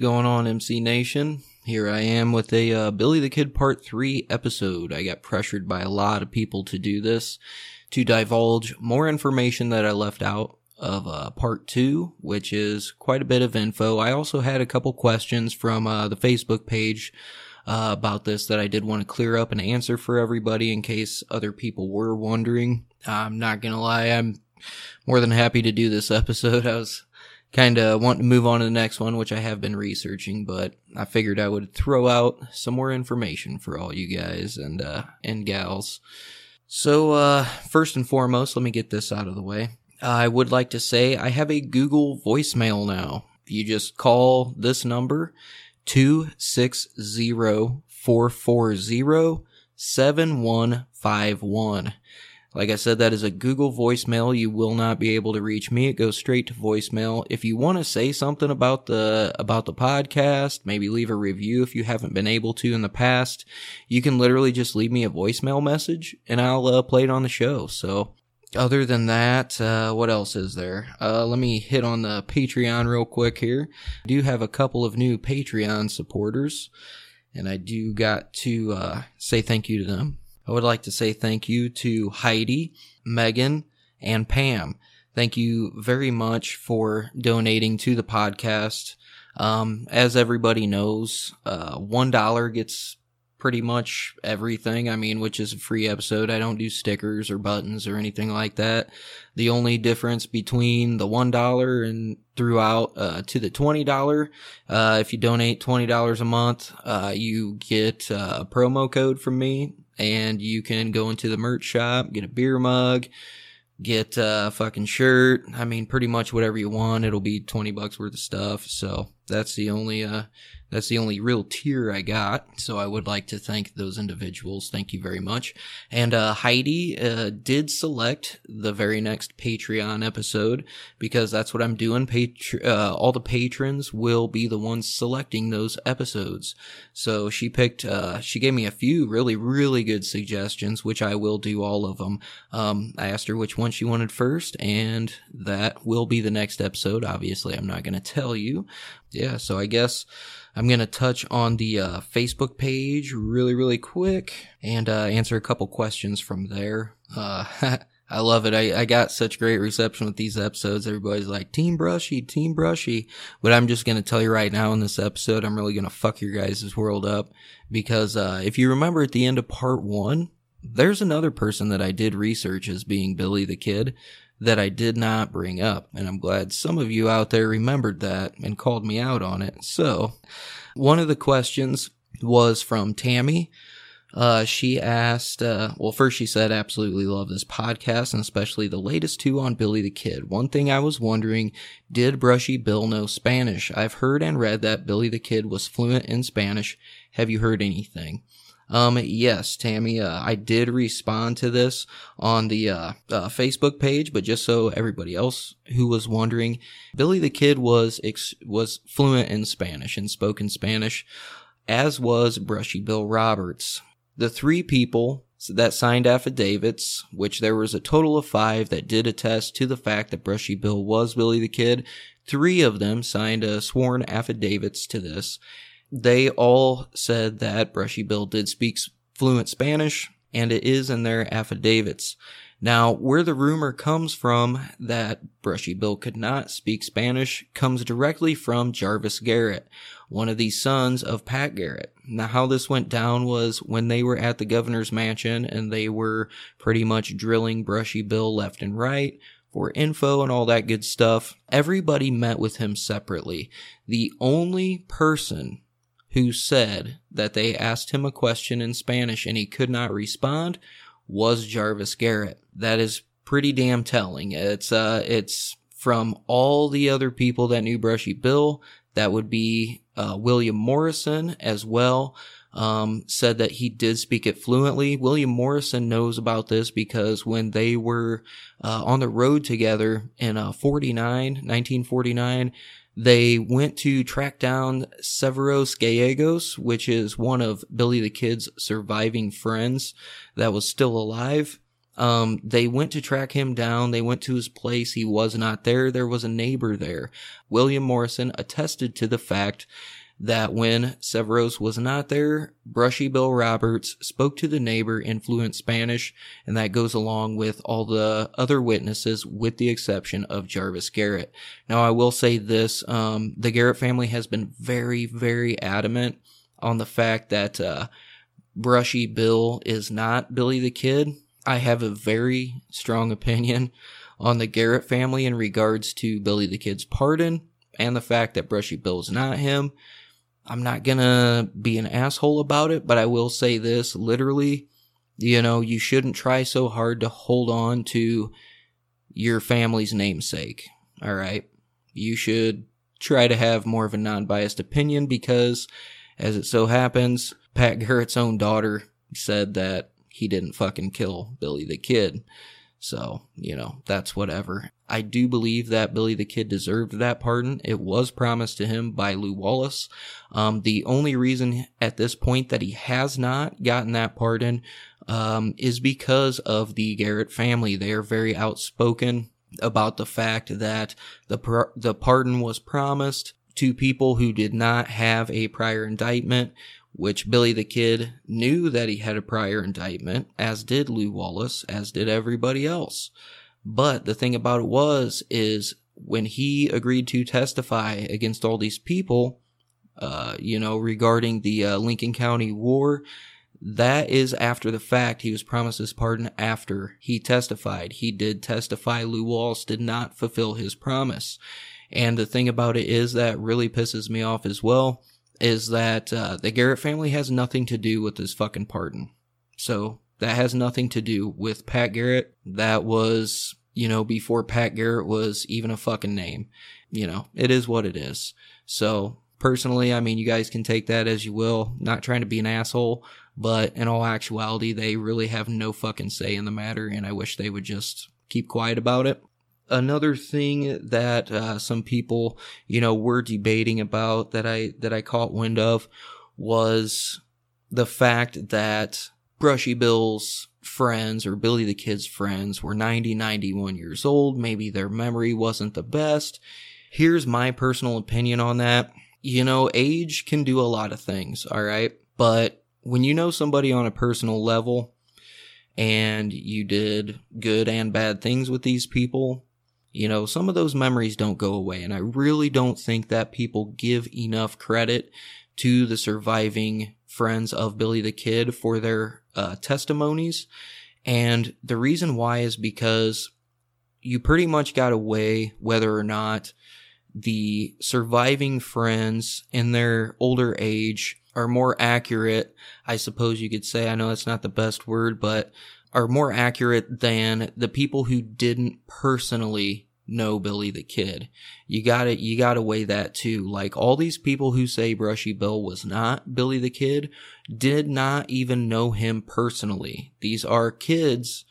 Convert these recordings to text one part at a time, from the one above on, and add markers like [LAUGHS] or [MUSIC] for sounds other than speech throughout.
going on, MC Nation? Here I am with a uh, Billy the Kid Part 3 episode. I got pressured by a lot of people to do this, to divulge more information that I left out of uh, Part 2, which is quite a bit of info. I also had a couple questions from uh, the Facebook page uh, about this that I did want to clear up and answer for everybody in case other people were wondering. I'm not gonna lie, I'm more than happy to do this episode. [LAUGHS] I was kind of want to move on to the next one, which I have been researching, but I figured I would throw out some more information for all you guys and uh, and gals. So uh, first and foremost, let me get this out of the way. I would like to say I have a Google voicemail now. You just call this number 260 440 7151. Like I said, that is a Google voicemail. You will not be able to reach me. It goes straight to voicemail. If you want to say something about the, about the podcast, maybe leave a review if you haven't been able to in the past, you can literally just leave me a voicemail message and I'll uh, play it on the show. So other than that, uh, what else is there? Uh, let me hit on the Patreon real quick here. I do have a couple of new Patreon supporters and I do got to, uh, say thank you to them. I would like to say thank you to Heidi, Megan, and Pam. Thank you very much for donating to the podcast. Um, as everybody knows, uh, one dollar gets pretty much everything. I mean, which is a free episode. I don't do stickers or buttons or anything like that. The only difference between the one dollar and throughout uh, to the twenty dollar, uh, if you donate twenty dollars a month, uh, you get uh, a promo code from me and you can go into the merch shop, get a beer mug, get a fucking shirt. I mean, pretty much whatever you want. It'll be 20 bucks worth of stuff. So that's the only, uh, that's the only real tier I got. So I would like to thank those individuals. Thank you very much. And, uh, Heidi, uh, did select the very next Patreon episode because that's what I'm doing. Uh, all the patrons will be the ones selecting those episodes. So she picked, uh, she gave me a few really, really good suggestions, which I will do all of them. Um, I asked her which one she wanted first and that will be the next episode. Obviously, I'm not going to tell you. Yeah. So I guess, I'm going to touch on the uh, Facebook page really, really quick and uh, answer a couple questions from there. Uh, [LAUGHS] I love it. I, I got such great reception with these episodes. Everybody's like, Team Brushy, Team Brushy. But I'm just going to tell you right now in this episode, I'm really going to fuck your guys' world up because uh, if you remember at the end of part one, there's another person that I did research as being Billy the Kid that I did not bring up. And I'm glad some of you out there remembered that and called me out on it. So one of the questions was from Tammy. Uh, she asked, uh, well, first she said, absolutely love this podcast and especially the latest two on Billy the Kid. One thing I was wondering, did Brushy Bill know Spanish? I've heard and read that Billy the Kid was fluent in Spanish. Have you heard anything? Um, yes, Tammy, uh, I did respond to this on the, uh, uh, Facebook page, but just so everybody else who was wondering, Billy the Kid was, ex- was fluent in Spanish and spoke in Spanish, as was Brushy Bill Roberts. The three people that signed affidavits, which there was a total of five that did attest to the fact that Brushy Bill was Billy the Kid. Three of them signed a sworn affidavits to this, they all said that Brushy Bill did speak fluent Spanish, and it is in their affidavits. Now, where the rumor comes from that Brushy Bill could not speak Spanish comes directly from Jarvis Garrett, one of the sons of Pat Garrett. Now, how this went down was when they were at the governor's mansion and they were pretty much drilling Brushy Bill left and right for info and all that good stuff. Everybody met with him separately. The only person who said that they asked him a question in Spanish and he could not respond was Jarvis Garrett. That is pretty damn telling. It's uh it's from all the other people that knew Brushy Bill. That would be uh, William Morrison as well. Um, said that he did speak it fluently. William Morrison knows about this because when they were uh, on the road together in uh, 49, 1949, they went to track down Severos Gallegos, which is one of Billy the Kid's surviving friends that was still alive. Um, they went to track him down. They went to his place. He was not there. There was a neighbor there. William Morrison attested to the fact that when Severus was not there, Brushy Bill Roberts spoke to the neighbor in fluent Spanish, and that goes along with all the other witnesses, with the exception of Jarvis Garrett. Now, I will say this, um, the Garrett family has been very, very adamant on the fact that, uh, Brushy Bill is not Billy the Kid. I have a very strong opinion on the Garrett family in regards to Billy the Kid's pardon and the fact that Brushy Bill is not him. I'm not gonna be an asshole about it, but I will say this literally, you know, you shouldn't try so hard to hold on to your family's namesake. All right. You should try to have more of a non-biased opinion because as it so happens, Pat Garrett's own daughter said that he didn't fucking kill Billy the Kid. So, you know, that's whatever. I do believe that Billy the Kid deserved that pardon. It was promised to him by Lew Wallace. Um, the only reason at this point that he has not gotten that pardon um, is because of the Garrett family. They are very outspoken about the fact that the the pardon was promised to people who did not have a prior indictment which Billy the Kid knew that he had a prior indictment, as did Lew Wallace, as did everybody else. But the thing about it was, is when he agreed to testify against all these people, uh, you know, regarding the uh, Lincoln County War, that is after the fact. He was promised his pardon after he testified. He did testify. Lew Wallace did not fulfill his promise. And the thing about it is that really pisses me off as well is that uh, the Garrett family has nothing to do with this fucking pardon. So that has nothing to do with Pat Garrett. That was, you know, before Pat Garrett was even a fucking name. You know, it is what it is. So personally, I mean, you guys can take that as you will. Not trying to be an asshole, but in all actuality, they really have no fucking say in the matter, and I wish they would just keep quiet about it another thing that uh, some people, you know, were debating about that I that I caught wind of was the fact that Brushy Bill's friends or Billy the Kid's friends were 90, 91 years old. Maybe their memory wasn't the best. Here's my personal opinion on that. You know, age can do a lot of things, all right? But when you know somebody on a personal level and you did good and bad things with these people, you know, some of those memories don't go away. And I really don't think that people give enough credit to the surviving friends of Billy the Kid for their uh, testimonies. And the reason why is because you pretty much got weigh whether or not the surviving friends in their older age are more accurate. I suppose you could say, I know that's not the best word, but are more accurate than the people who didn't personally know Billy the Kid. You gotta, you gotta weigh that too. Like all these people who say Brushy Bill was not Billy the Kid did not even know him personally. These are kids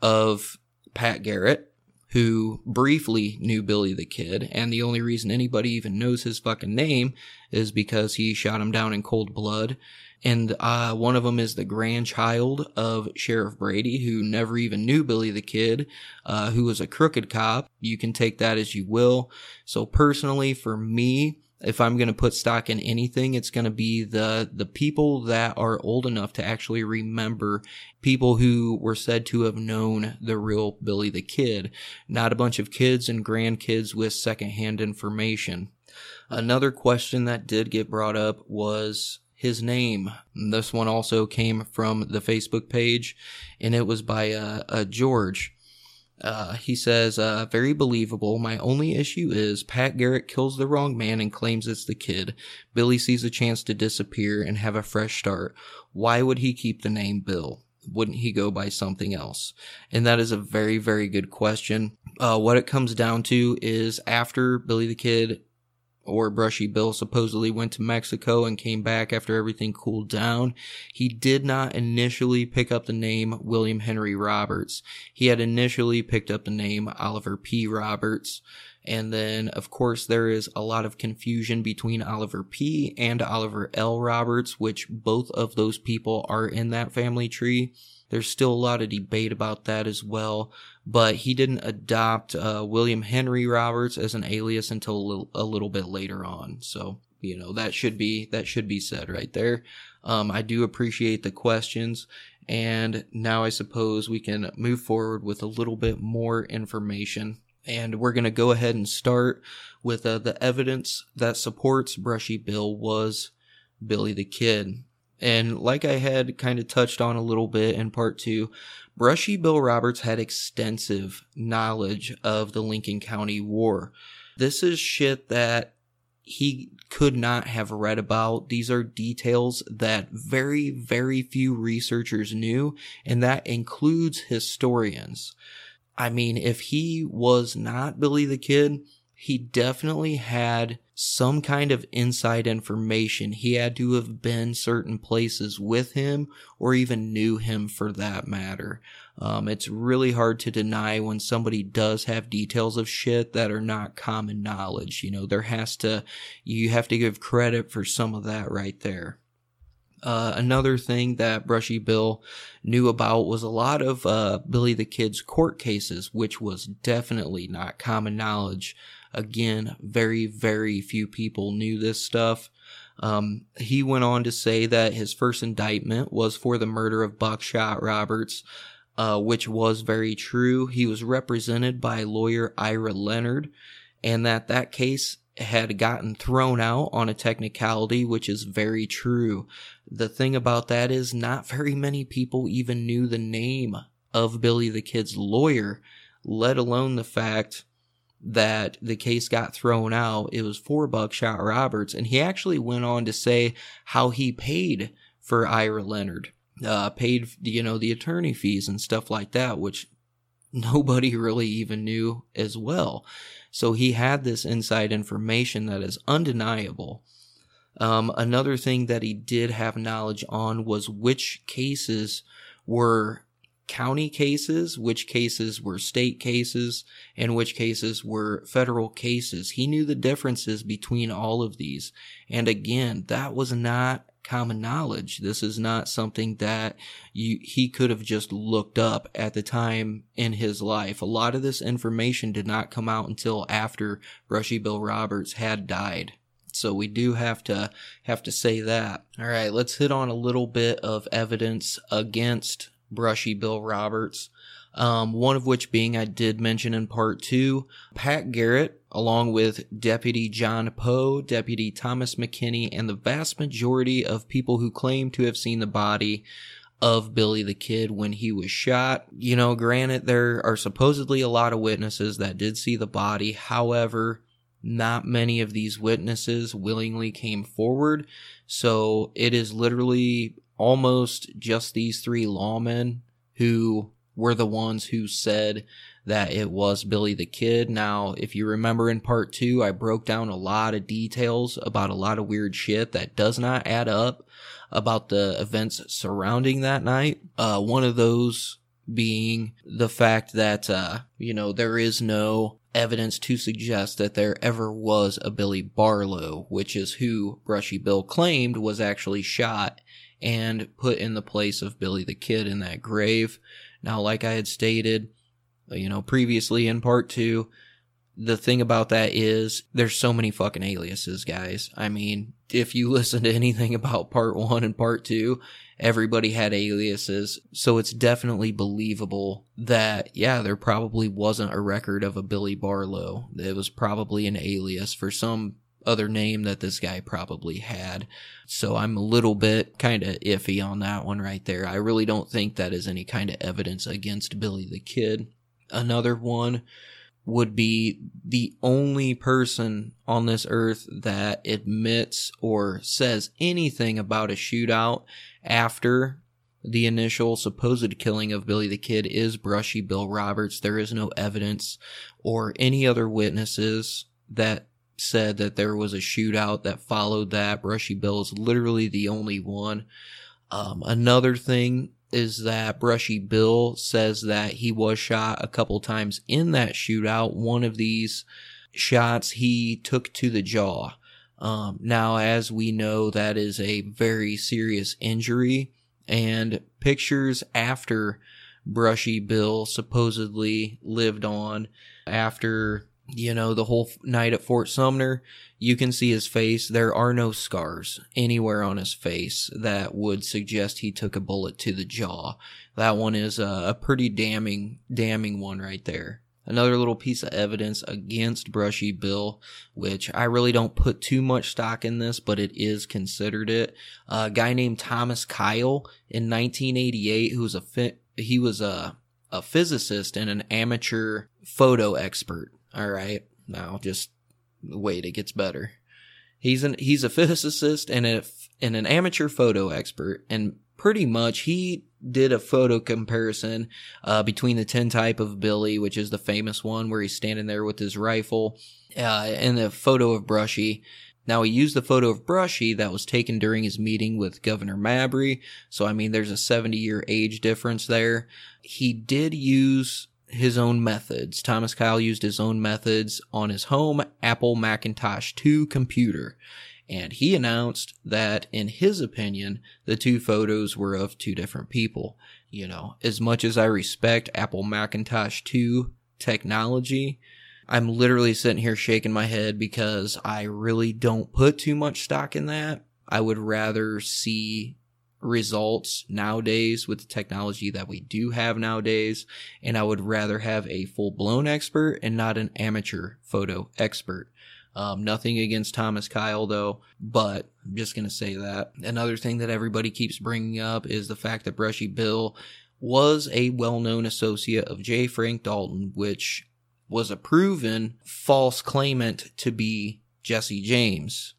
of Pat Garrett who briefly knew Billy the Kid, and the only reason anybody even knows his fucking name is because he shot him down in cold blood and uh, one of them is the grandchild of Sheriff Brady, who never even knew Billy the Kid, uh, who was a crooked cop. You can take that as you will. So personally, for me, if I'm going to put stock in anything, it's going to be the, the people that are old enough to actually remember people who were said to have known the real Billy the Kid, not a bunch of kids and grandkids with secondhand information. Another question that did get brought up was his name. This one also came from the Facebook page, and it was by uh, uh, George. Uh, he says, uh, very believable. My only issue is Pat Garrett kills the wrong man and claims it's the kid. Billy sees a chance to disappear and have a fresh start. Why would he keep the name Bill? Wouldn't he go by something else? And that is a very, very good question. Uh, what it comes down to is after Billy the Kid or Brushy Bill supposedly went to Mexico and came back after everything cooled down. He did not initially pick up the name William Henry Roberts. He had initially picked up the name Oliver P. Roberts. And then, of course, there is a lot of confusion between Oliver P. and Oliver L. Roberts, which both of those people are in that family tree. There's still a lot of debate about that as well. But he didn't adopt uh, William Henry Roberts as an alias until a little, a little bit later on. So you know that should be that should be said right there. Um, I do appreciate the questions, and now I suppose we can move forward with a little bit more information. And we're going to go ahead and start with uh, the evidence that supports Brushy Bill was Billy the Kid. And like I had kind of touched on a little bit in part two, Brushy Bill Roberts had extensive knowledge of the Lincoln County War. This is shit that he could not have read about. These are details that very, very few researchers knew, and that includes historians. I mean, if he was not Billy the Kid, he definitely had some kind of inside information. He had to have been certain places with him or even knew him for that matter. Um, it's really hard to deny when somebody does have details of shit that are not common knowledge. You know, there has to, you have to give credit for some of that right there. Uh, another thing that Brushy Bill knew about was a lot of uh, Billy the Kid's court cases, which was definitely not common knowledge. Again, very, very few people knew this stuff. Um, he went on to say that his first indictment was for the murder of Buckshot Roberts, uh, which was very true. He was represented by lawyer Ira Leonard, and that that case had gotten thrown out on a technicality, which is very true. The thing about that is not very many people even knew the name of Billy the Kid's lawyer, let alone the fact that the case got thrown out. It was for Buckshot Roberts, and he actually went on to say how he paid for Ira Leonard, uh, paid you know the attorney fees and stuff like that, which [LAUGHS] nobody really even knew as well. So he had this inside information that is undeniable. Um, another thing that he did have knowledge on was which cases were county cases, which cases were state cases, and which cases were federal cases. He knew the differences between all of these. And again, that was not common knowledge. This is not something that you, he could have just looked up at the time in his life. A lot of this information did not come out until after Brushy Bill Roberts had died. So we do have to have to say that. All right, let's hit on a little bit of evidence against Brushy Bill Roberts. Um, one of which being I did mention in part two, Pat Garrett, along with Deputy John Poe, Deputy Thomas McKinney, and the vast majority of people who claim to have seen the body of Billy the Kid when he was shot. You know, granted, there are supposedly a lot of witnesses that did see the body. However, not many of these witnesses willingly came forward. So it is literally almost just these three lawmen who were the ones who said that it was Billy the Kid. Now, if you remember in part two, I broke down a lot of details about a lot of weird shit that does not add up about the events surrounding that night. Uh, one of those being the fact that, uh, you know, there is no evidence to suggest that there ever was a Billy Barlow, which is who Brushy Bill claimed was actually shot and put in the place of Billy the Kid in that grave. Now, like I had stated, you know, previously in part two, the thing about that is there's so many fucking aliases, guys. I mean, if you [LAUGHS] listen to anything about part one and part two, everybody had aliases. So it's definitely believable that, yeah, there probably wasn't a record of a Billy Barlow. It was probably an alias for some other name that this guy probably had. So I'm a little bit kind of iffy on that one right there. I really don't think that is any kind of evidence against Billy the Kid. Another one would be the only person on this earth that admits or says anything about a shootout after the initial supposed killing of Billy the Kid is Brushy Bill Roberts. There is no evidence or any other witnesses that said that there was a shootout that followed that. Brushy Bill is literally the only one. Um, another thing is that Brushy Bill says that he was shot a couple times in that shootout. One of these shots he took to the jaw. Um, now, as we know, that is a very serious injury. and pictures after Brushy Bill supposedly lived on after, you know, the whole night at Fort Sumner. You can see his face. There are no scars anywhere on his face that would suggest he took a bullet to the jaw. That one is a, a pretty damning, damning one right there. Another little piece of evidence against Brushy Bill, which I really don't put too much stock in this, but it is considered it. a guy named Thomas Kyle in 1988, who was a he was a a physicist and an amateur photo expert. All right, now just wait, it gets better. He's an he's a physicist and a and an amateur photo expert, and pretty much he did a photo comparison uh, between the tintype of Billy, which is the famous one where he's standing there with his rifle, uh, and the photo of Brushy. Now he used the photo of Brushy that was taken during his meeting with Governor Mabry. So I mean, there's a 70 year age difference there. He did use his own methods. Thomas Kyle used his own methods on his home Apple Macintosh 2 computer. And he announced that in his opinion the two photos were of two different people. You know as much as i respect apple macintosh 2 technology i'm literally sitting here shaking my head because i really don't put too much stock in that. I would rather see results nowadays with the technology that we do have nowadays and i would rather have a full-blown expert and not an amateur photo expert um, nothing against Thomas Kyle though, but I'm just gonna say that. Another thing that everybody keeps bringing up is the fact that Brushy Bill was a well-known associate of J. Frank Dalton, which was a proven false claimant to be Jesse James.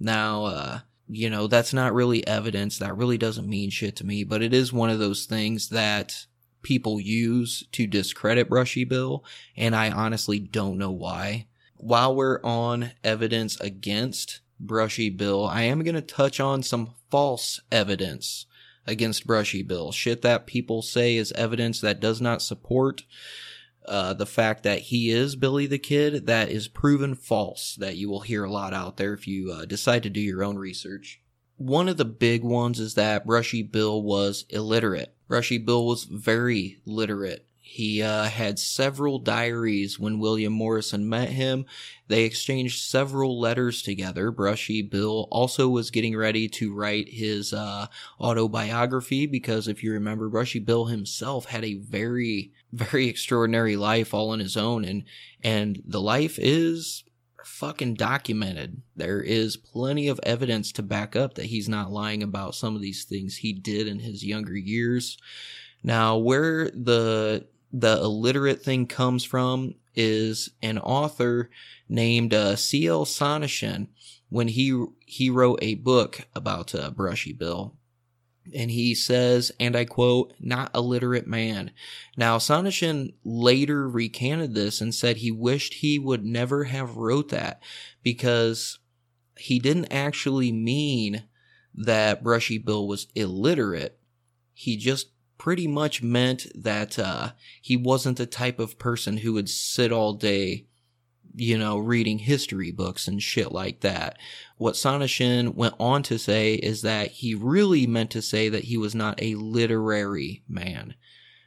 Now, uh, you know, that's not really evidence. That really doesn't mean shit to me, but it is one of those things that people use to discredit Brushy Bill, and I honestly don't know why while we're on evidence against Brushy Bill, I am going to touch on some false evidence against Brushy Bill. Shit that people say is evidence that does not support uh, the fact that he is Billy the Kid. That is proven false. That you will hear a lot out there if you uh, decide to do your own research. One of the big ones is that Brushy Bill was illiterate. Brushy Bill was very literate. He uh, had several diaries when William Morrison met him. They exchanged several letters together. Brushy Bill also was getting ready to write his uh, autobiography because if you remember, Brushy Bill himself had a very, very extraordinary life all on his own, and and the life is fucking documented. There is plenty of evidence to back up that he's not lying about some of these things he did in his younger years. Now, where the the illiterate thing comes from is an author named uh, C.L. Sonnichsen when he he wrote a book about uh, Brushy Bill. And he says, and I quote, not a literate man. Now, Sonnichsen later recanted this and said he wished he would never have wrote that because he didn't actually mean that Brushy Bill was illiterate. He just pretty much meant that uh, he wasn't the type of person who would sit all day, you know, reading history books and shit like that. What Sonnichsen went on to say is that he really meant to say that he was not a literary man.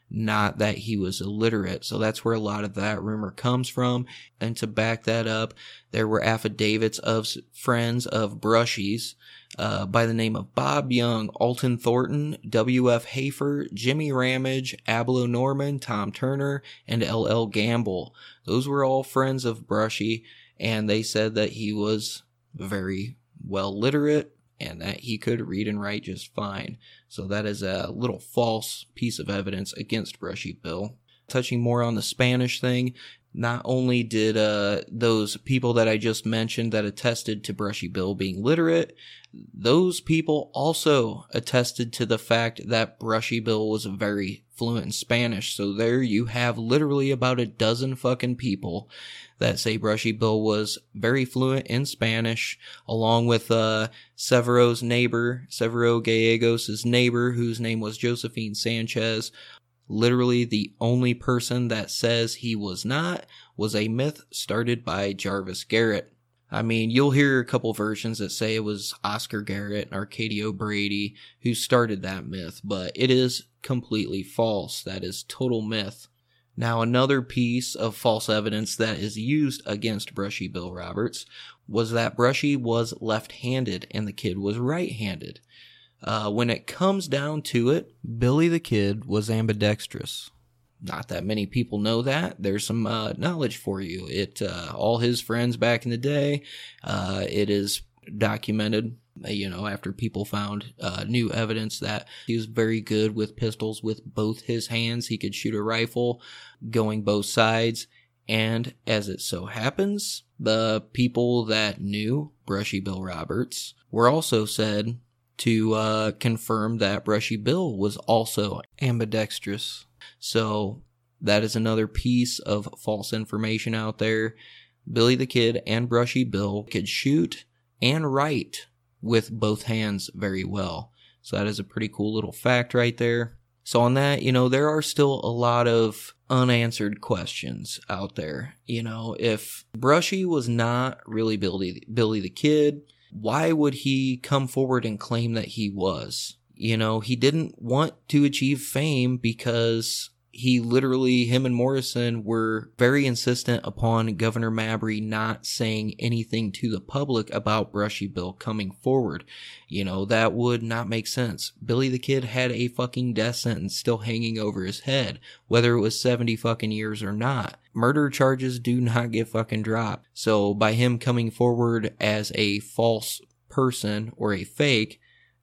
Not that he was illiterate. So that's where a lot of that rumor comes from. And to back that up, there were affidavits of friends of Brushy's uh, by the name of Bob Young, Alton Thornton, W.F. Hafer, Jimmy Ramage, Ablo Norman, Tom Turner, and L.L. Gamble. Those were all friends of Brushy, and they said that he was very well literate and that he could read and write just fine. So that is a little false piece of evidence against Brushy Bill. Touching more on the Spanish thing, not only did uh, those people that I just mentioned that attested to Brushy Bill being literate, those people also attested to the fact that Brushy Bill was very fluent in Spanish. So there you have literally about a dozen fucking people that say Brushy Bill was very fluent in Spanish, along with uh, Severo's neighbor, Severo Gallegos' neighbor, whose name was Josephine Sanchez. Literally, the only person that says he was not was a myth started by Jarvis Garrett. I mean, you'll hear a couple versions that say it was Oscar Garrett and Arcadio Brady who started that myth, but it is completely false. That is total myth. Now, another piece of false evidence that is used against Brushy Bill Roberts was that Brushy was left handed and the kid was right handed. Uh, when it comes down to it, Billy the Kid was ambidextrous. Not that many people know that. There's some uh, knowledge for you. It uh, all his friends back in the day. Uh, it is documented. You know, after people found uh, new evidence that he was very good with pistols with both his hands, he could shoot a rifle going both sides. And as it so happens, the people that knew Brushy Bill Roberts were also said to uh, confirm that Brushy Bill was also ambidextrous. So that is another piece of false information out there. Billy the Kid and Brushy Bill could shoot and write with both hands very well. So that is a pretty cool little fact right there. So on that, you know, there are still a lot of unanswered questions out there. You know, if Brushy was not really Billy Billy the Kid, why would he come forward and claim that he was? You know, he didn't want to achieve fame because he literally, him and Morrison were very insistent upon Governor Mabry not saying anything to the public about Brushy Bill coming forward. You know, that would not make sense. Billy the Kid had a fucking death sentence still hanging over his head, whether it was 70 fucking years or not. Murder charges do not get fucking dropped. So by him coming forward as a false person or a fake,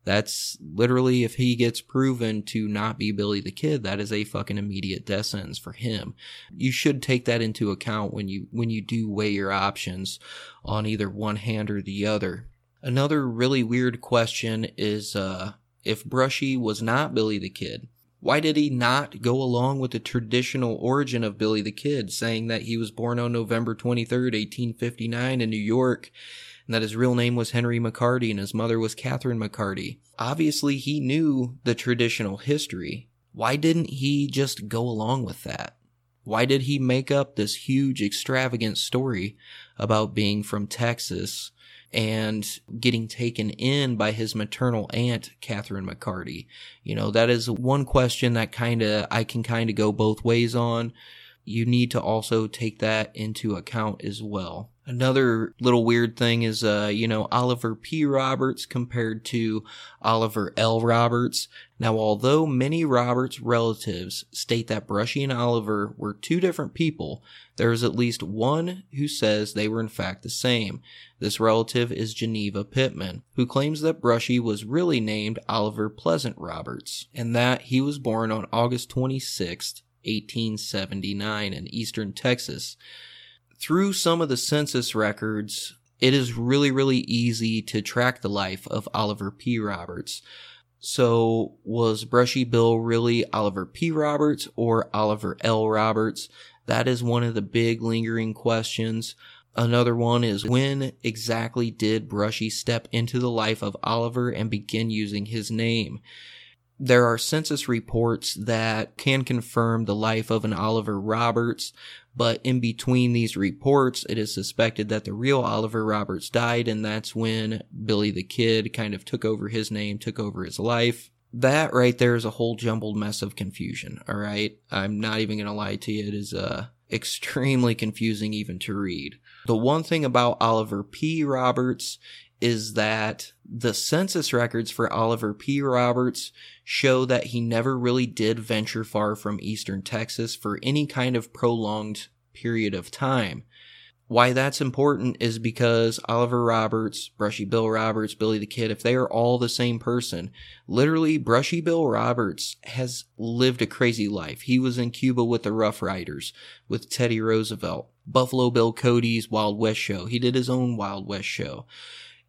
that's literally if he gets proven to not be Billy the Kid, that is a fucking immediate death sentence for him. You should take that into account when you when you do weigh your options on either one hand or the other. Another really weird question is uh, if Brushy was not Billy the Kid, why did he not go along with the traditional origin of Billy the Kid, saying that he was born on November 23rd, 1859 in New York and that his real name was Henry McCarty and his mother was Catherine McCarty. Obviously, he knew the traditional history. Why didn't he just go along with that? Why did he make up this huge, extravagant story about being from Texas and getting taken in by his maternal aunt, Catherine McCarty? You know, that is one question that kind of, I can kind of go both ways on. You need to also take that into account as well. Another little weird thing is, uh, you know, Oliver P. Roberts compared to Oliver L. Roberts. Now, although many Roberts relatives state that Brushy and Oliver were two different people, there is at least one who says they were in fact the same. This relative is Geneva Pittman, who claims that Brushy was really named Oliver Pleasant Roberts, and that he was born on August 26, 1879 in eastern Texas through some of the census records, it is really, really easy to track the life of Oliver P. Roberts. So, was Brushy Bill really Oliver P. Roberts or Oliver L. Roberts? That is one of the big lingering questions. Another one is when exactly did Brushy step into the life of Oliver and begin using his name? There are census reports that can confirm the life of an Oliver Roberts, but in between these reports, it is suspected that the real Oliver Roberts died, and that's when Billy the Kid kind of took over his name, took over his life. That right there is a whole jumbled mess of confusion, alright? I'm not even gonna lie to you, it is, uh, extremely confusing even to read. The one thing about Oliver P. Roberts is that the census records for Oliver P. Roberts show that he never really did venture far from eastern Texas for any kind of prolonged period of time. Why that's important is because Oliver Roberts, Brushy Bill Roberts, Billy the Kid, if they are all the same person, literally Brushy Bill Roberts has lived a crazy life. He was in Cuba with the Rough Riders, with Teddy Roosevelt, Buffalo Bill Cody's Wild West show. He did his own Wild West show.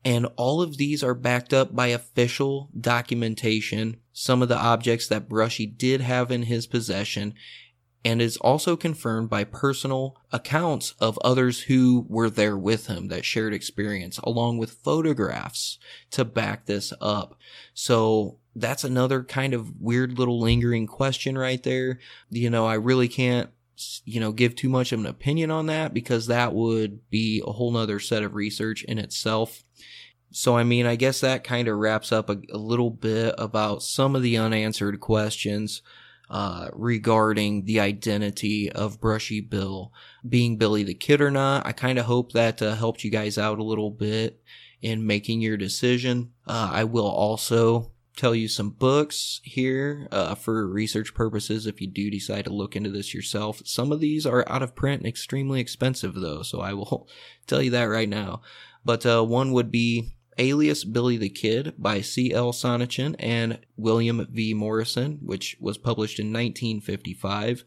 And all of these are backed up by official documentation, some of the objects that Brushy did have in his possession, and is also confirmed by personal accounts of others who were there with him that shared experience, along with photographs to back this up. So that's another kind of weird little lingering question right there. You know, I really can't you know, give too much of an opinion on that because that would be a whole nother set of research in itself. So, I mean, I guess that kind of wraps up a, a, little bit about some of the unanswered questions uh, regarding the identity of Brushy Bill being Billy the Kid or not. I kind of hope that uh, helped you guys out a little bit in making your decision. Uh, I will also tell you some books here uh, for research purposes if you do decide to look into this yourself. Some of these are out of print and extremely expensive, though, so I will [LAUGHS] tell you that right now. But uh, one would be Alias Billy the Kid by C.L. Sonnichsen and William V. Morrison, which was published in 1955.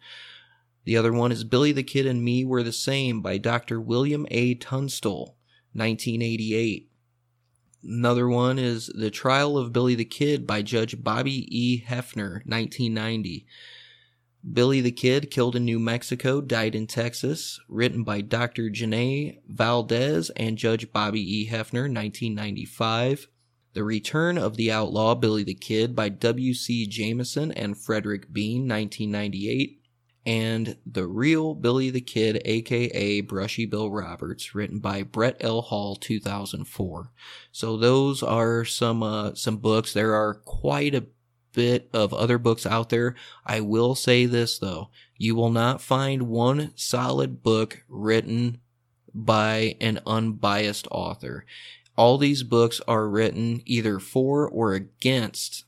The other one is Billy the Kid and Me Were the Same by Dr. William A. Tunstill, 1988. Another one is The Trial of Billy the Kid by Judge Bobby E. Hefner, 1990. Billy the Kid, killed in New Mexico, died in Texas, written by Dr. Jannay Valdez and Judge Bobby E. Hefner, 1995. The Return of the Outlaw Billy the Kid by W.C. Jameson and Frederick Bean, 1998 and The Real Billy the Kid, aka Brushy Bill Roberts, written by Brett L. Hall, 2004. So those are some uh, some books. There are quite a bit of other books out there. I will say this though, you will not find one solid book written by an unbiased author. All these books are written either for or against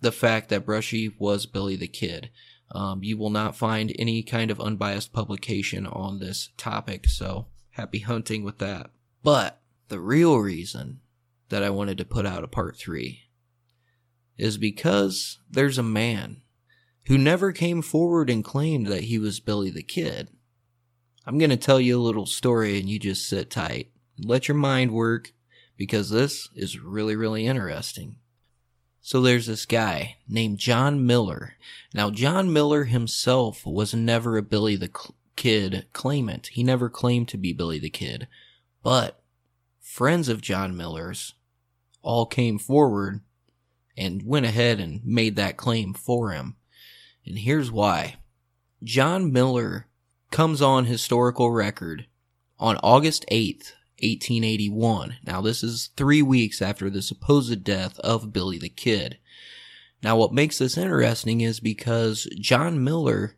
the fact that Brushy was Billy the Kid. Um, you will not find any kind of unbiased publication on this topic, so happy hunting with that. But the real reason that I wanted to put out a part three is because there's a man who never came forward and claimed that he was Billy the Kid. I'm going to tell you a little story and you just sit tight. Let your mind work because this is really, really interesting. So there's this guy named John Miller. Now, John Miller himself was never a Billy the Kid claimant. He never claimed to be Billy the Kid. But friends of John Miller's all came forward and went ahead and made that claim for him. And here's why. John Miller comes on historical record on August 8th, 1881. Now, this is three weeks after the supposed death of Billy the Kid. Now, what makes this interesting is because John Miller,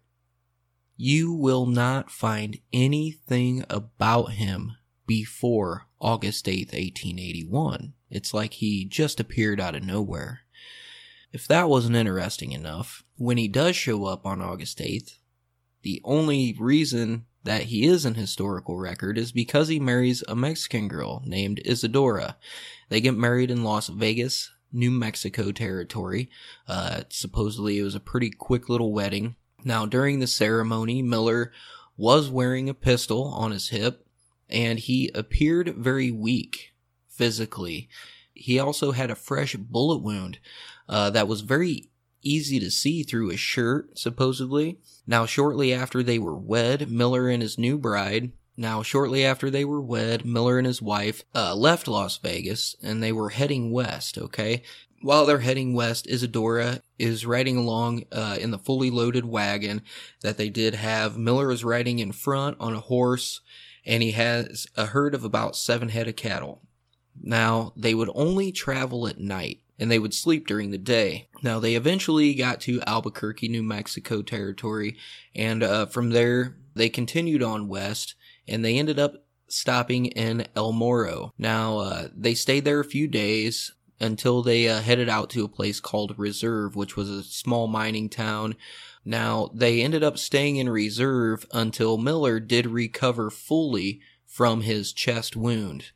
you will not find anything about him before August 8th, 1881. It's like he just appeared out of nowhere. If that wasn't interesting enough, when he does show up on August 8th, the only reason that he is an historical record is because he marries a Mexican girl named Isadora. They get married in Las Vegas, New Mexico territory. Uh, supposedly it was a pretty quick little wedding. Now, during the ceremony, Miller was wearing a pistol on his hip and he appeared very weak physically. He also had a fresh bullet wound uh, that was very easy to see through his shirt, supposedly. Now, shortly after they were wed, Miller and his new bride, now, shortly after they were wed, Miller and his wife uh, left Las Vegas and they were heading west, okay? While they're heading west, Isadora is riding along uh, in the fully loaded wagon that they did have. Miller is riding in front on a horse and he has a herd of about seven head of cattle. Now, they would only travel at night and they would sleep during the day. Now, they eventually got to Albuquerque, New Mexico territory, and uh, from there, they continued on west, and they ended up stopping in El Morro. Now, uh, they stayed there a few days until they uh, headed out to a place called Reserve, which was a small mining town. Now, they ended up staying in Reserve until Miller did recover fully from his chest wound.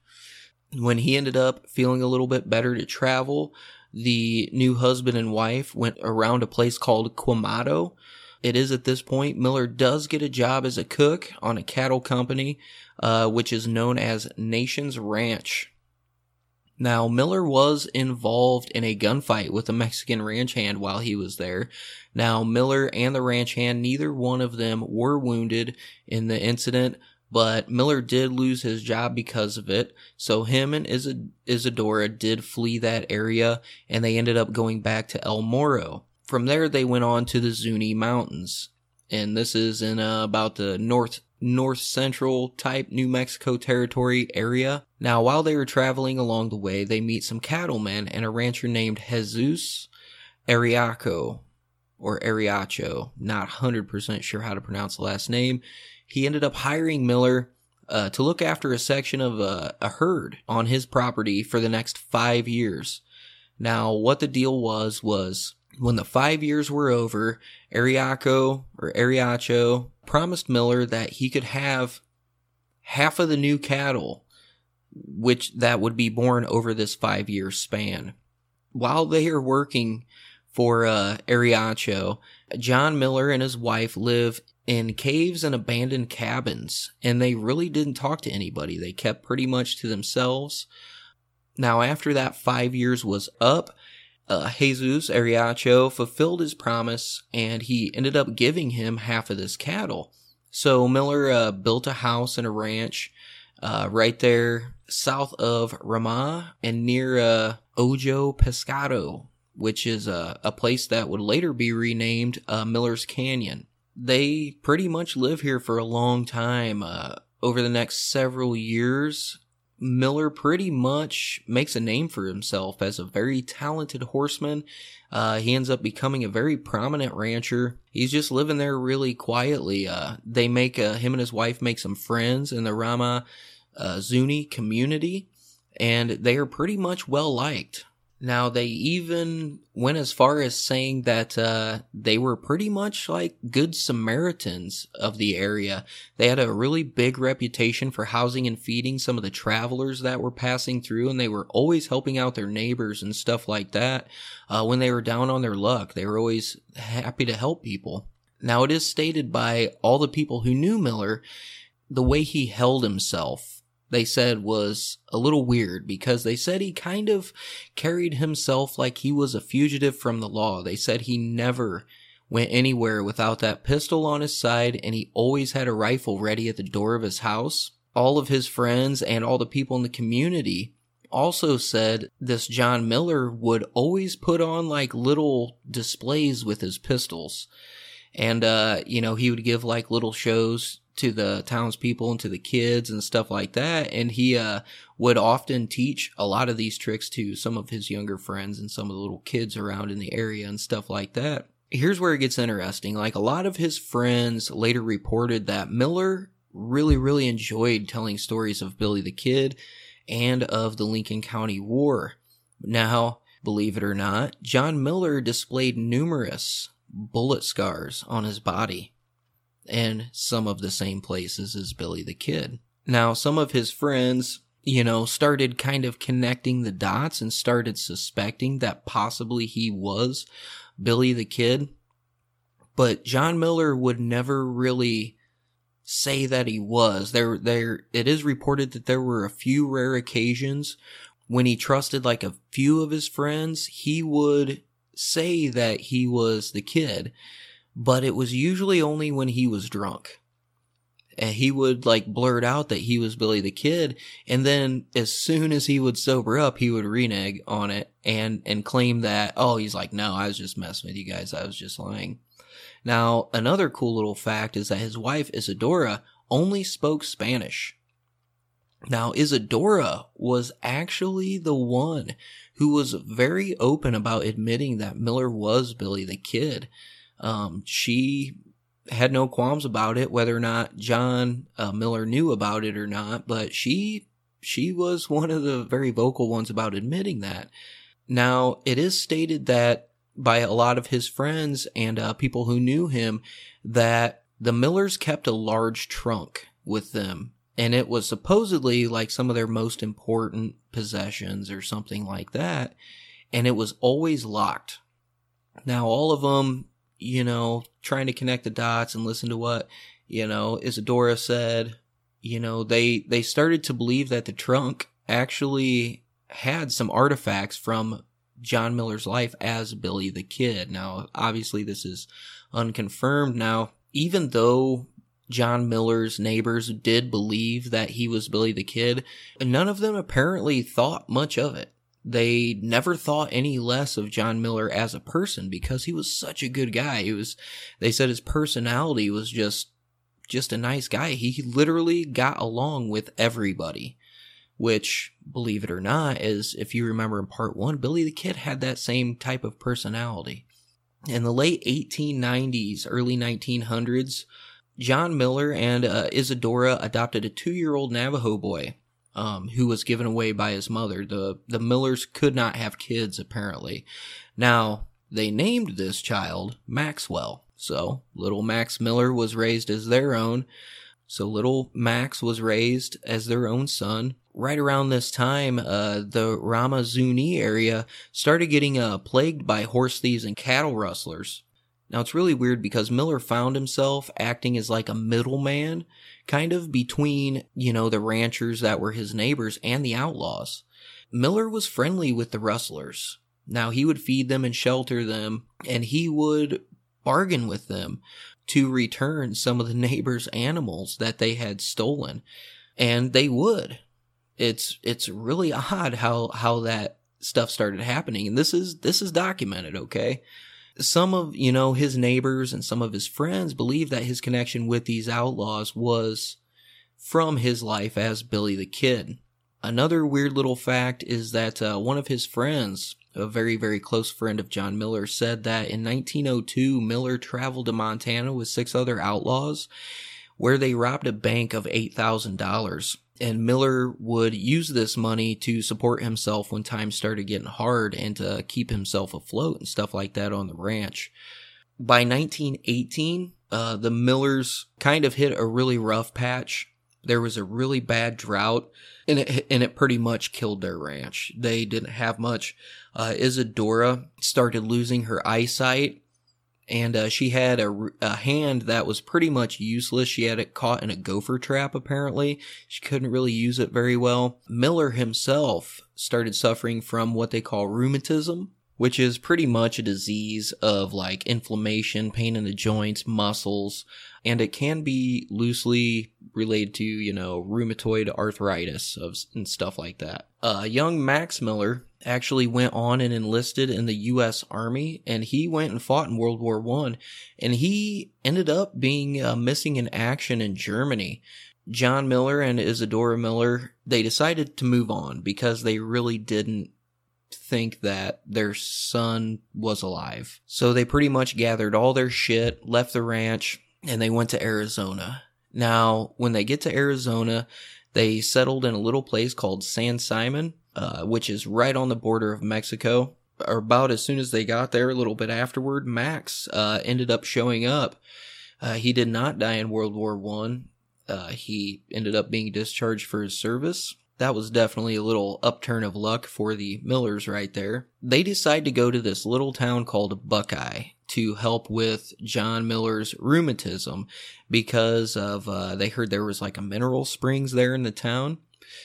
When he ended up feeling a little bit better to travel, the new husband and wife went around a place called Quemado. It is at this point Miller does get a job as a cook on a cattle company, uh, which is known as Nations Ranch. Now, Miller was involved in a gunfight with a Mexican ranch hand while he was there. Now, Miller and the ranch hand, neither one of them were wounded in the incident, but Miller did lose his job because of it. So him and Isadora did flee that area and they ended up going back to El Morro. From there, they went on to the Zuni Mountains. and this is in uh, about the north north central type New Mexico territory area. Now, while they were traveling along the way, they meet some cattlemen and a rancher named Jesus Ariaco or Ariacho. Not 100% sure how to pronounce the last name. He ended up hiring Miller uh, to look after a section of uh, a herd on his property for the next five years. Now, what the deal was was when the five years were over, Ariaco or Ariacho promised Miller that he could have half of the new cattle, which that would be born over this five year span. While they are working for uh, Ariacho, John Miller and his wife live in caves and abandoned cabins, and they really didn't talk to anybody. They kept pretty much to themselves. Now, after that five years was up, uh, Jesus Ariacho fulfilled his promise and he ended up giving him half of this cattle. So Miller uh, built a house and a ranch uh, right there south of Ramah and near uh, Ojo Pescado, which is a, a place that would later be renamed uh, Miller's Canyon. They pretty much live here for a long time. Uh, over the next several years, Miller pretty much makes a name for himself as a very talented horseman. Uh, he ends up becoming a very prominent rancher. He's just living there really quietly. Uh, they make uh, him and his wife make some friends in the Ramah uh, Zuni community, and they are pretty much well liked. Now, they even went as far as saying that uh, they were pretty much like good Samaritans of the area. They had a really big reputation for housing and feeding some of the travelers that were passing through, and they were always helping out their neighbors and stuff like that. Uh, when they were down on their luck, they were always happy to help people. Now, it is stated by all the people who knew Miller the way he held himself they said was a little weird because they said he kind of carried himself like he was a fugitive from the law. They said he never went anywhere without that pistol on his side and he always had a rifle ready at the door of his house. All of his friends and all the people in the community also said this John Miller would always put on like little displays with his pistols. And, uh, you know, he would give like little shows to the townspeople and to the kids and stuff like that. And he uh, would often teach a lot of these tricks to some of his younger friends and some of the little kids around in the area and stuff like that. Here's where it gets interesting. Like a lot of his friends later reported that Miller really, really enjoyed telling stories of Billy the Kid and of the Lincoln County War. Now, believe it or not, John Miller displayed numerous bullet scars on his body and some of the same places as Billy the Kid. Now, some of his friends, you know, started kind of connecting the dots and started suspecting that possibly he was Billy the Kid. But John Miller would never really say that he was. There, there, it is reported that there were a few rare occasions when he trusted like a few of his friends, he would say that he was the kid but it was usually only when he was drunk. And he would like blurt out that he was Billy the Kid, and then as soon as he would sober up, he would renege on it and and claim that oh he's like no I was just messing with you guys I was just lying. Now another cool little fact is that his wife Isadora only spoke Spanish. Now Isadora was actually the one who was very open about admitting that Miller was Billy the Kid. Um, she had no qualms about it, whether or not John uh, Miller knew about it or not, but she she was one of the very vocal ones about admitting that. Now, it is stated that by a lot of his friends and uh, people who knew him that the Millers kept a large trunk with them, and it was supposedly like some of their most important possessions or something like that, and it was always locked. Now, all of them you know, trying to connect the dots and listen to what, you know, Isadora said, you know, they, they started to believe that the trunk actually had some artifacts from John Miller's life as Billy the Kid. Now, obviously this is unconfirmed. Now, even though John Miller's neighbors did believe that he was Billy the Kid, none of them apparently thought much of it. They never thought any less of John Miller as a person because he was such a good guy. He was, they said his personality was just, just a nice guy. He literally got along with everybody, which, believe it or not, is, if you remember in part one, Billy the Kid had that same type of personality. In the late 1890s, early 1900s, John Miller and uh, Isadora adopted a two year old Navajo boy um, who was given away by his mother. The, the Millers could not have kids, apparently. Now, they named this child Maxwell. So, little Max Miller was raised as their own. So, little Max was raised as their own son. Right around this time, uh, the Ramah Zuni area started getting uh, plagued by horse thieves and cattle rustlers. Now it's really weird because Miller found himself acting as like a middleman, kind of between, you know, the ranchers that were his neighbors and the outlaws. Miller was friendly with the rustlers. Now he would feed them and shelter them, and he would bargain with them to return some of the [LAUGHS] neighbors' animals that they had stolen. And they would. It's it's really [LAUGHS] odd how how that stuff started happening. And this is this is documented, okay? Some of, you know, his neighbors and some of his friends believe that his connection with these outlaws was from his life as Billy the Kid. Another weird little fact is that uh, one of his friends, a very, very close friend of John Miller, said that in 1902, Miller traveled to Montana with six other outlaws where they robbed a bank of $8,000 and Miller would use this money to support himself when times started getting hard and to keep himself afloat and stuff like that on the ranch. By 1918, uh, the Millers kind of hit a really rough patch. There was a really bad drought, and it and it pretty much killed their ranch. They didn't have much. Uh, Isadora started losing her eyesight and uh, she had a, a, hand that was pretty much useless. She had it caught in a gopher trap, apparently. She couldn't really use it very well. Miller himself started suffering from what they call rheumatism, which is pretty much a disease of like inflammation, pain in the joints, muscles, and it can be loosely related to, you know, rheumatoid arthritis of, and stuff like that. Uh, young Max Miller actually went on and enlisted in the U.S. Army, and he went and fought in World War One, and he ended up being uh, missing in action in Germany. John Miller and Isadora Miller they decided to move on because they really didn't think that their son was alive. So they pretty much gathered all their shit, left the ranch, and they went to Arizona. Now, when they get to Arizona, they settled in a little place called San Simon, uh, which is right on the border of Mexico. About as soon as they got there, a little bit afterward, Max uh, ended up showing up. Uh, he did not die in World War One. Uh, he ended up being discharged for his service. That was definitely a little upturn of luck for the Millers right there. They decide to go to this little town called Buckeye to help with John Miller's rheumatism because of uh, they heard there was like a mineral springs there in the town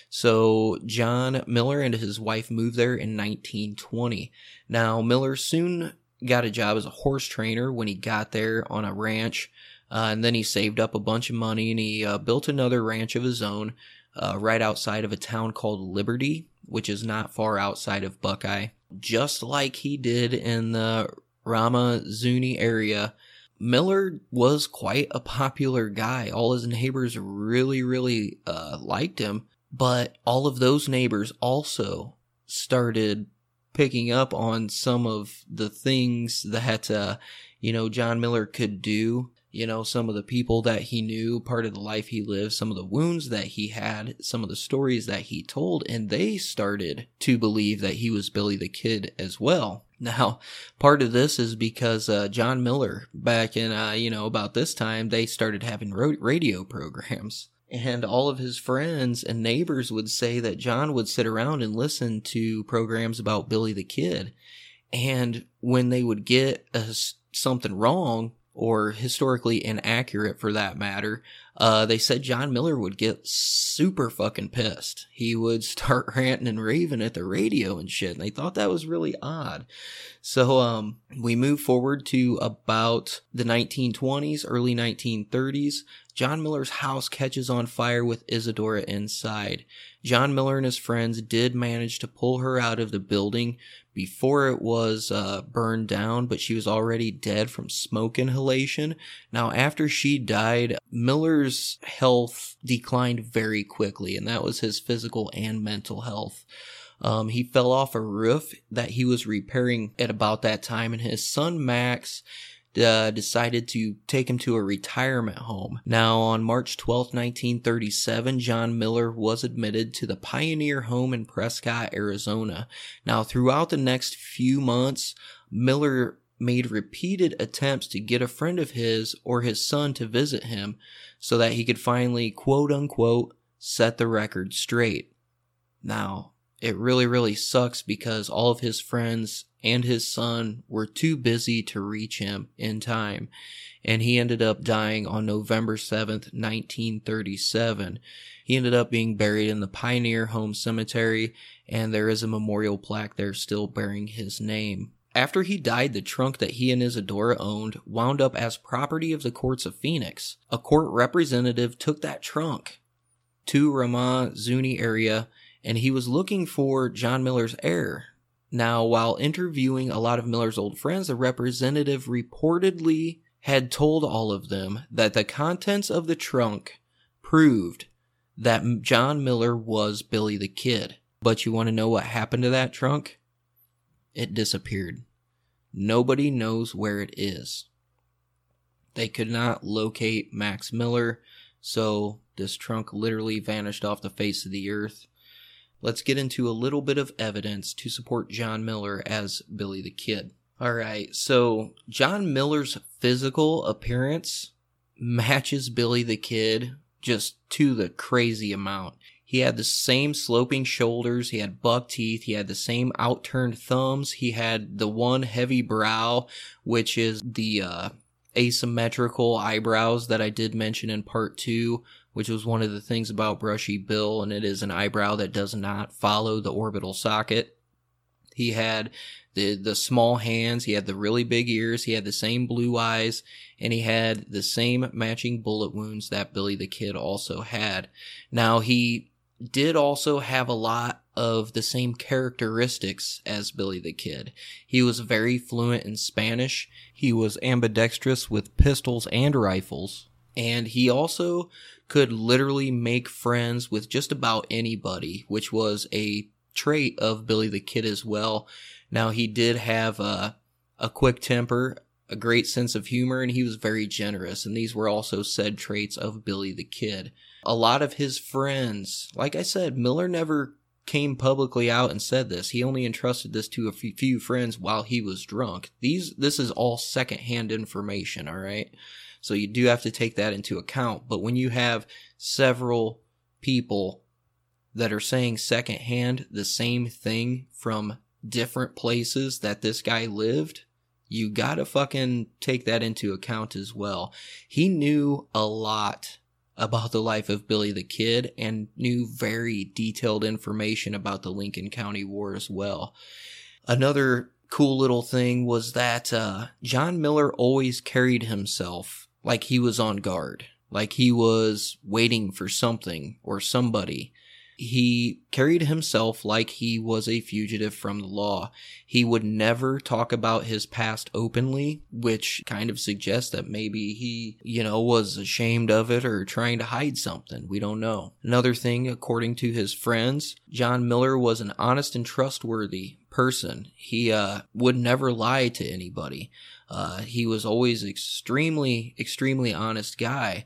so John Miller and his wife moved there in 1920. Now Miller soon got a job as a horse trainer when he got there on a ranch, uh, and then he saved up a bunch of money and he uh, built another ranch of his own uh, right outside of a town called Liberty, which is not far outside of Buckeye. Just like he did in the Ramah Zuni area, Miller was quite a popular guy. All his neighbors really, really uh, liked him. But all of those neighbors also started picking up on some of the things that, uh, you know, John Miller could do. You know, some of the people that he knew, part of the life he lived, some of the wounds that he had, some of the stories that he told, and they started to believe that he was Billy the Kid as well. Now, part of this is because uh, John Miller, back in, uh, you know, about this time, they started having radio programs. And all of his friends and neighbors would say that John would sit around and listen to programs about Billy the Kid. And when they would get a, something wrong, or historically inaccurate for that matter. Uh, they said John Miller would get super fucking pissed. He would [LAUGHS] start ranting and raving at the radio and shit. And they thought that was really odd. So, um, we move forward to about the 1920s, early 1930s. John Miller's house catches on fire with Isadora inside. John Miller and his friends did manage to pull her out of the building before it was uh, burned down, but she was already dead from smoke inhalation. Now, after she died, Miller's health declined very quickly, and that was his physical and mental health. Um, he fell off a roof that he was repairing at about that time, and his son Max uh, decided to take him to a retirement home. Now, on March 12, 1937, John Miller was admitted to the Pioneer Home in Prescott, Arizona. Now, throughout the next few months, Miller made repeated attempts to get a friend of his or his son to visit him so that he could finally, quote unquote, set the record straight. Now, it really, really sucks because all of his friends and his son were too busy to reach him in time, and he ended up dying on November 7th, 1937. He ended up being buried in the Pioneer Home Cemetery, and there is a memorial plaque there still bearing his name. After he died, the trunk that he and Isadora owned wound up as property of the courts of Phoenix. A court representative took that trunk to Ramah Zuni area and he was looking for John Miller's heir. Now, while interviewing a lot of Miller's old friends, the representative reportedly had told all of them that the contents of the trunk proved that John Miller was Billy the Kid. But you want to know what happened to that trunk? It disappeared. Nobody knows where it is. They could not locate Max Miller, so this trunk literally vanished off the face of the earth let's get into a little bit of evidence to support John Miller as Billy the Kid. All right, so John Miller's physical appearance matches Billy the Kid just to the crazy amount. He had the same sloping shoulders, he had buck teeth, he had the same outturned thumbs, he had the one heavy brow, which is the uh, asymmetrical eyebrows that I did mention in part two which was one of the things about Brushy Bill, and it is an eyebrow that does not follow the orbital socket. He had the the small hands, he had the really big ears, he had the same blue eyes, and he had the same matching bullet wounds that Billy the Kid also had. Now he did also have a lot of the same characteristics as Billy the Kid. He was very fluent in Spanish. He was ambidextrous with pistols and rifles. And he also could literally make friends with just about anybody, which was a trait of Billy the Kid as well. Now he did have a, a quick temper, a great sense of humor, and he was very generous. And these were also said traits of Billy the Kid. A lot of his friends, like I said, Miller never came publicly out and said this. He only entrusted this to a few friends while he was drunk. These, this is all secondhand information, all right? So you do have to take that into account. But when you have several people that are saying secondhand the same thing from different places that this guy lived, you gotta fucking take that into account as well. He knew a lot about the life of Billy the Kid and knew very detailed information about the Lincoln County War as well. Another cool little thing was that uh, John Miller always carried himself like he was on guard, like he was waiting for something or somebody. He carried himself like he was a fugitive from the law. He would never talk about his past openly, which kind of suggests that maybe he, you know, was ashamed of it or trying to hide something. We don't know. Another thing, according to his friends, John Miller was an honest and trustworthy person. He uh, would never lie to anybody. Uh, he was always extremely, extremely honest guy.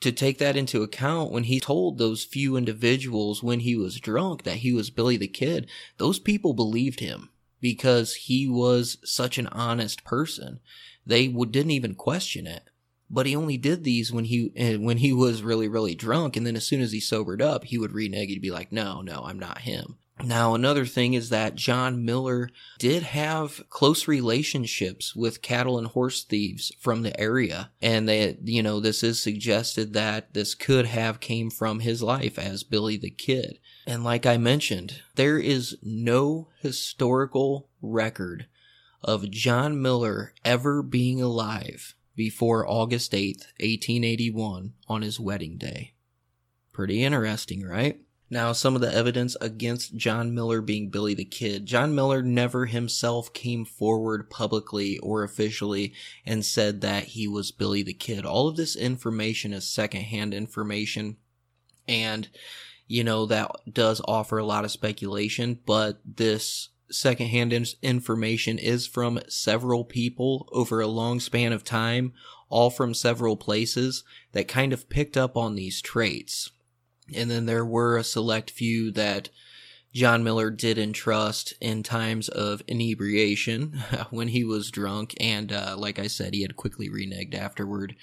To take that into account, when he told those few individuals when he was drunk that he was Billy the Kid, those people believed him because he was such an honest person. They would, didn't even question it. But he only did these when he eh, when he was really really drunk, and then as soon as he sobered up, he would renege and be like, "No, no, I'm not him." Now, another thing is that John Miller did have close relationships with cattle and horse thieves from the area. And that, you know, this is suggested that this could have came from his life as Billy the Kid. And like I mentioned, there is no historical record of John Miller ever being alive before August 8th, 1881 on his wedding day. Pretty interesting, right? Now, some of the evidence against John Miller being Billy the Kid. John Miller never himself came forward publicly or officially and said that he was Billy the Kid. All of this information is secondhand information. And, you know, that does offer a lot of speculation, but this secondhand information is from several people over a long span of time, all from several places that kind of picked up on these traits. And then there were a select few that John Miller did entrust in times of inebriation [LAUGHS] when he was drunk. And uh, like I said, he had quickly reneged afterward.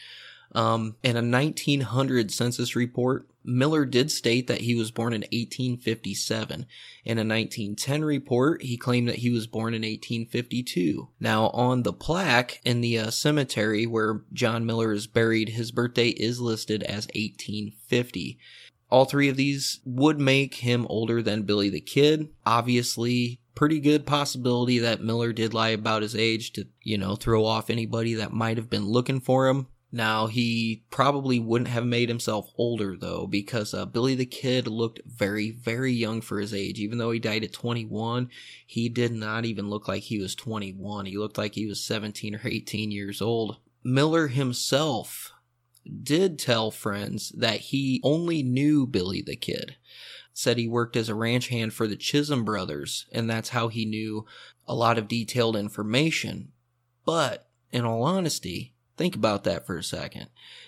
Um, in a 1900 census report, Miller did state that he was born in 1857. In a 1910 report, he claimed that he was born in 1852. Now, on the plaque in the uh, cemetery where John Miller is buried, his birthday is listed as 1850. All three of these would make him older than Billy the Kid. Obviously, pretty good possibility that Miller did lie about his age to, you know, throw off anybody that might have been looking for him. Now, he probably wouldn't have made himself older though, because uh, Billy the Kid looked very, very young for his age. Even though he died at 21, he did not even look like he was 21. He looked like he was 17 or 18 years old. Miller himself did tell friends that he only knew Billy the Kid. Said he worked as a ranch hand for the Chisum brothers, and that's how he knew a lot of detailed information. But, in all honesty, think about that for a second.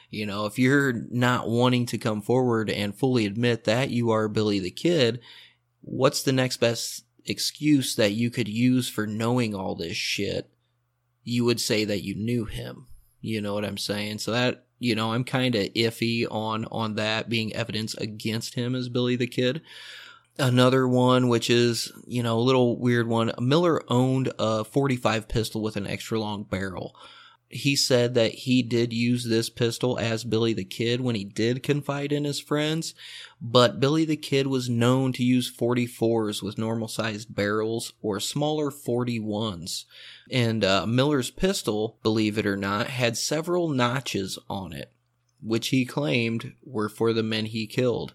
You know, if you're not wanting to come forward and fully admit that you are Billy the Kid, what's the next best excuse that you could use for knowing all this shit? You would say that you knew him. You know what I'm saying? So that you know, I'm kind of iffy on on that being evidence against him as Billy the Kid. Another one, which is you know a little weird one. Miller owned a 45 pistol with an extra long barrel he said that he did use this pistol as Billy the Kid when he did confide in his friends, but Billy the Kid was known to use 44s with normal sized barrels or smaller 41s. And uh, Miller's pistol, believe it or not, had several notches on it, which he claimed were for the men he killed.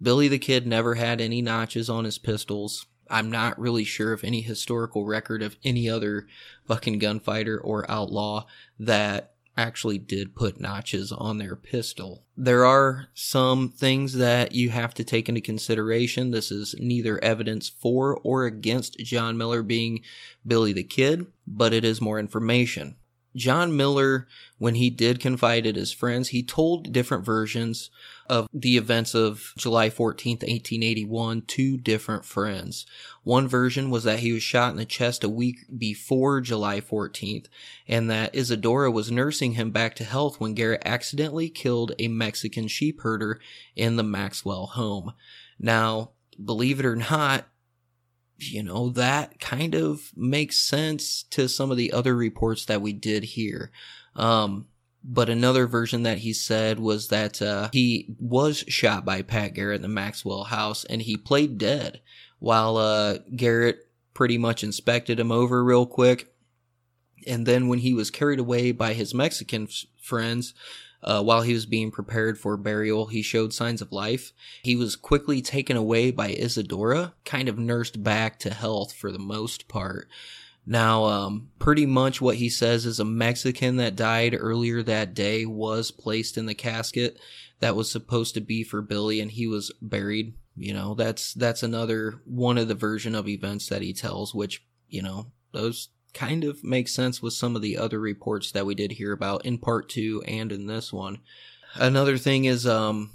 Billy the Kid never had any notches on his pistols. I'm not really sure of any historical record of any other fucking gunfighter or outlaw that actually did put notches on their pistol. There are some things that you have to take into consideration. This is neither evidence for or against John Miller being Billy the Kid, but it is more information. John Miller, when he did confide in his friends, he told different versions of the events of July 14th, 1881 to different friends. One version was that he was shot in the chest a week before July 14th, and that Isadora was nursing him back to health when Garrett accidentally killed a Mexican sheep herder in the Maxwell home. Now, believe it or not, you know, that kind of makes sense to some of the other reports that we did here. Um, but another version that he said was that uh, he was shot by Pat Garrett in the Maxwell house and he played dead while uh, Garrett pretty much inspected him over real quick. And then when he was carried away by his Mexican f- friends, uh, while he was being prepared for burial, he showed signs of life. He was quickly taken away by Isadora, kind of nursed back to health for the most part. Now, um, pretty much what he says is a Mexican that died earlier that day was placed in the casket that was supposed to be for Billy and he was buried. You know, that's, that's another one of the version of events that he tells, which, you know, those kind of makes sense with some of the other reports that we did hear about in part two and in this one. Another thing is, um,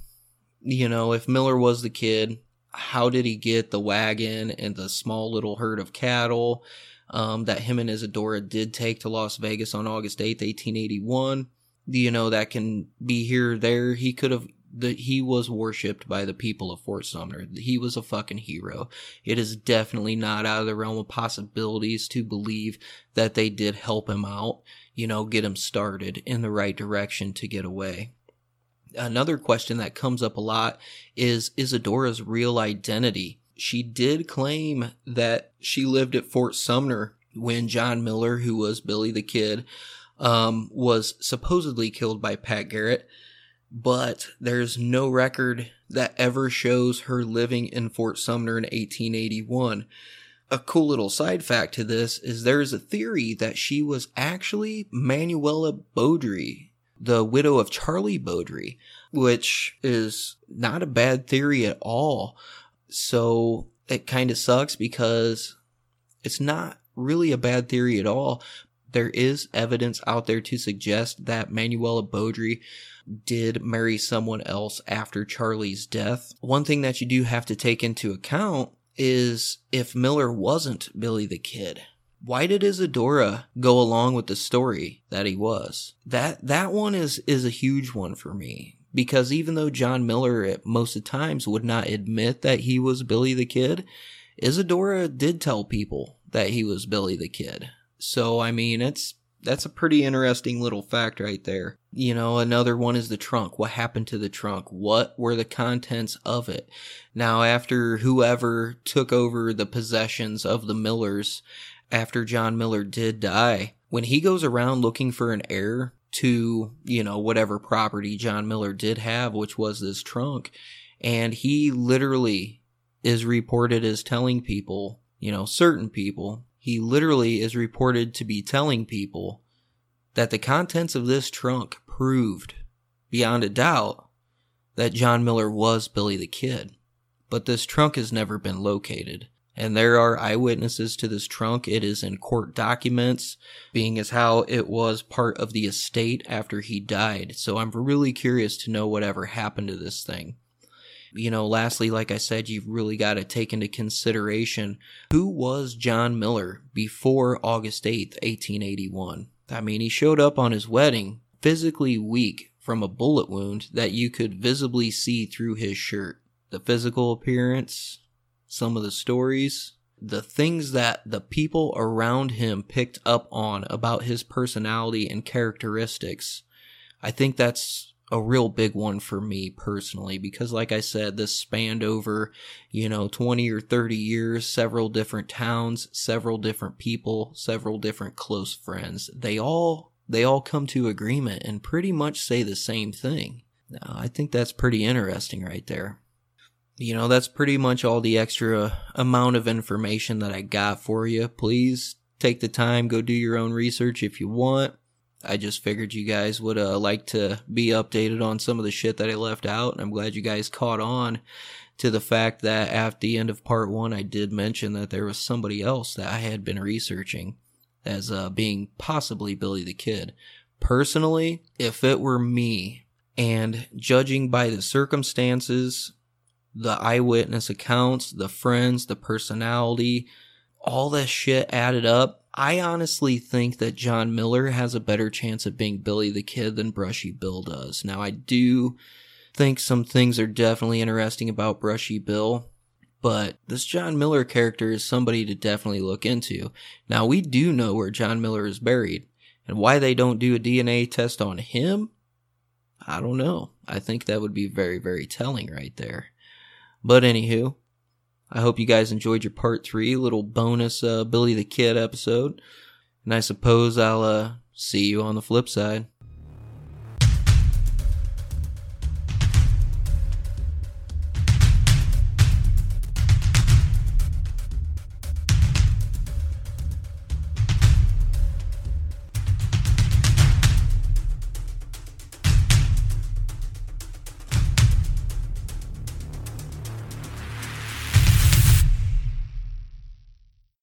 you know, if Miller was the kid, how did he get the wagon and the small little herd of cattle? um, that him and Isadora did take to Las Vegas on August 8th, 1881. You know, that can be here or there. He could have that he was worshipped by the people of Fort Sumner. He was a fucking hero. It is definitely not out of the realm of possibilities to believe that they did help him out, you know, get him started in the right direction to get away. Another question that comes up a lot is Isadora's real identity. She did claim that she lived at Fort Sumner when John Miller, who was Billy the Kid, um, was supposedly killed by Pat Garrett but there's no record that ever shows her living in Fort Sumner in 1881. A cool little side fact to this is there's a theory that she was actually Manuela Bowdre, the widow of Charlie Bowdre, which is not a bad theory at all. So it kind of sucks because it's not really a bad theory at all. There is evidence out there to suggest that Manuela Bowdre did marry someone else after Charlie's death. One thing that you do have to take into account is if Miller wasn't Billy the Kid, why did Isadora go along with the story that he was? That that one is is a huge one for me because even though John Miller at most of times would not admit that he was Billy the Kid, Isadora did tell people that he was Billy the Kid. So I mean, it's that's a pretty interesting little fact right there. You know, another one is the trunk. What happened to the trunk? What were the contents of it? Now, after whoever took over the possessions of the Millers, after John Miller did die, when he goes around looking for an heir to, you know, whatever property John Miller did have, which was this trunk, and he literally is reported as telling people, you know, certain people, he literally is reported to be telling people that the contents of this trunk proved, beyond a doubt, that John Miller was Billy the Kid. But this trunk has never been located. And there are eyewitnesses to this trunk. It is in court documents, being as how it was part of the estate after he died. So I'm really curious to know whatever happened to this thing you know, lastly, like I said, you've really got to take into consideration who was John Miller before August 8th, 1881. I mean, he showed up on his wedding physically weak from a bullet wound that you could visibly see through his shirt. The physical appearance, some of the stories, the things that the people around him picked up on about his personality and characteristics. I think that's a real big one for me personally because like I said this spanned over you know 20 or 30 years several different towns several different people several different close friends. They all they all come to agreement and pretty much say the same thing. Now, I think that's pretty interesting right there. You know that's pretty much all the extra amount of information that I got for you. Please take the time go do your own research if you want I just figured you guys would uh, like to be updated on some of the shit that I left out, and I'm glad you guys caught on to the fact that at the end of part one, I did mention that there was somebody else that I had been researching as uh, being possibly Billy the Kid. Personally, if it were me, and judging by the circumstances, the eyewitness accounts, the friends, the personality, all that shit added up, I honestly think that John Miller has a better chance of being Billy the Kid than Brushy Bill does. Now, I do think some things are definitely interesting about Brushy Bill, but this John Miller character is somebody to definitely look into. Now, we do know where John Miller is buried, and why they don't do a DNA test on him, I don't know. I think that would be very, very telling right there. But anywho, I hope you guys enjoyed your part three, little bonus uh, Billy the Kid episode. And I suppose I'll uh, see you on the flip side.